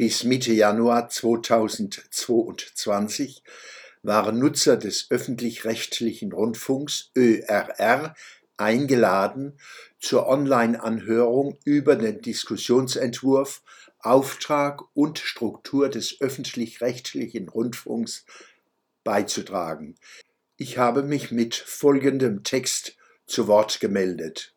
Bis Mitte Januar 2022 waren Nutzer des öffentlich-rechtlichen Rundfunks ÖRR eingeladen zur Online-Anhörung über den Diskussionsentwurf Auftrag und Struktur des öffentlich-rechtlichen Rundfunks beizutragen. Ich habe mich mit folgendem Text zu Wort gemeldet.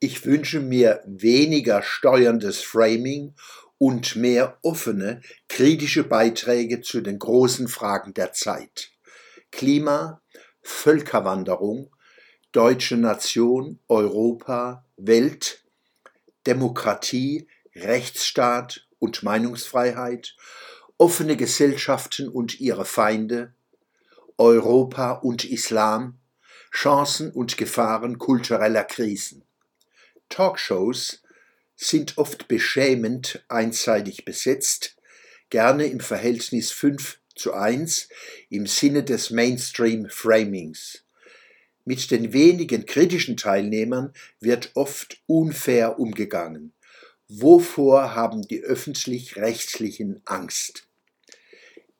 Ich wünsche mir weniger steuerndes Framing und mehr offene, kritische Beiträge zu den großen Fragen der Zeit. Klima, Völkerwanderung, deutsche Nation, Europa, Welt, Demokratie, Rechtsstaat und Meinungsfreiheit, offene Gesellschaften und ihre Feinde, Europa und Islam, Chancen und Gefahren kultureller Krisen. Talkshows sind oft beschämend einseitig besetzt, gerne im Verhältnis 5 zu 1 im Sinne des Mainstream Framings. Mit den wenigen kritischen Teilnehmern wird oft unfair umgegangen. Wovor haben die öffentlich-rechtlichen Angst?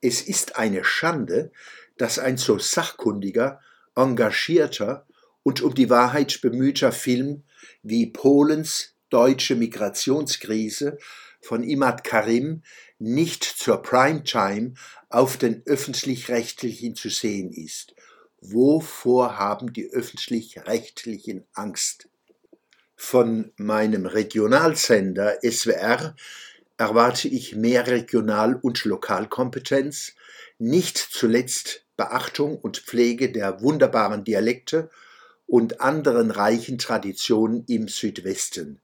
Es ist eine Schande, dass ein so sachkundiger, engagierter und um die Wahrheit bemühter Film wie Polens deutsche Migrationskrise von Imad Karim nicht zur Primetime auf den öffentlich-rechtlichen zu sehen ist. Wovor haben die öffentlich-rechtlichen Angst? Von meinem Regionalsender SWR erwarte ich mehr Regional- und Lokalkompetenz, nicht zuletzt Beachtung und Pflege der wunderbaren Dialekte und anderen reichen Traditionen im Südwesten.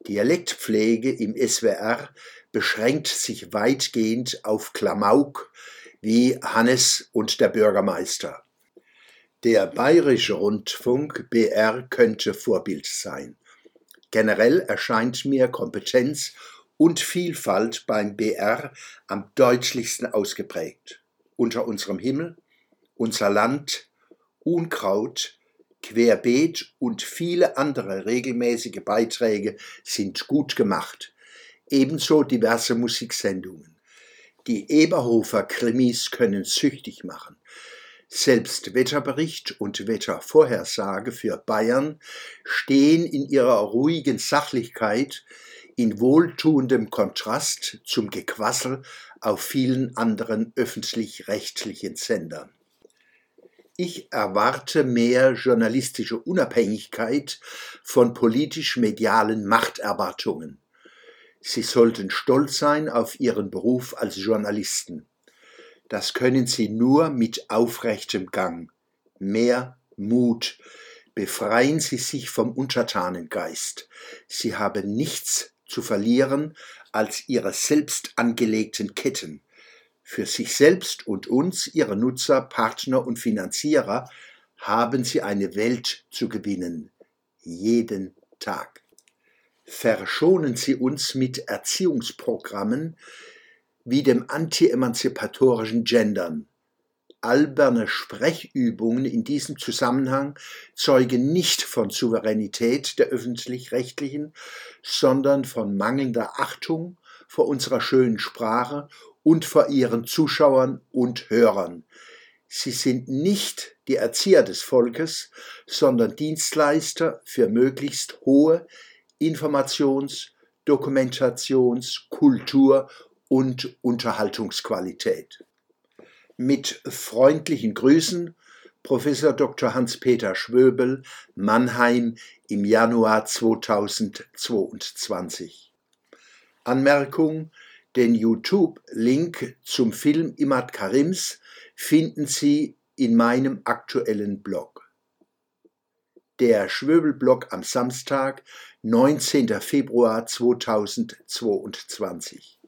Dialektpflege im SWR beschränkt sich weitgehend auf Klamauk wie Hannes und der Bürgermeister. Der Bayerische Rundfunk BR könnte Vorbild sein. Generell erscheint mir Kompetenz und Vielfalt beim BR am deutlichsten ausgeprägt. Unter unserem Himmel, unser Land, Unkraut, Querbeet und viele andere regelmäßige Beiträge sind gut gemacht. Ebenso diverse Musiksendungen. Die Eberhofer Krimis können süchtig machen. Selbst Wetterbericht und Wettervorhersage für Bayern stehen in ihrer ruhigen Sachlichkeit in wohltuendem Kontrast zum Gequassel auf vielen anderen öffentlich-rechtlichen Sendern. Ich erwarte mehr journalistische Unabhängigkeit von politisch-medialen Machterwartungen. Sie sollten stolz sein auf ihren Beruf als Journalisten. Das können sie nur mit aufrechtem Gang. Mehr Mut. Befreien Sie sich vom Untertanengeist. Sie haben nichts zu verlieren als ihre selbst angelegten Ketten. Für sich selbst und uns, ihre Nutzer, Partner und Finanzierer, haben sie eine Welt zu gewinnen. Jeden Tag. Verschonen Sie uns mit Erziehungsprogrammen, wie dem anti-emanzipatorischen Gendern. Alberne Sprechübungen in diesem Zusammenhang zeugen nicht von Souveränität der öffentlich-rechtlichen, sondern von mangelnder Achtung vor unserer schönen Sprache und vor ihren Zuschauern und Hörern. Sie sind nicht die Erzieher des Volkes, sondern Dienstleister für möglichst hohe Informations-, Dokumentations-, Kultur- und Unterhaltungsqualität. Mit freundlichen Grüßen Professor Dr. Hans-Peter Schwöbel, Mannheim im Januar 2022. Anmerkung: Den YouTube-Link zum Film Imad Karims finden Sie in meinem aktuellen Blog. Der Schwöbel-Blog am Samstag, 19. Februar 2022.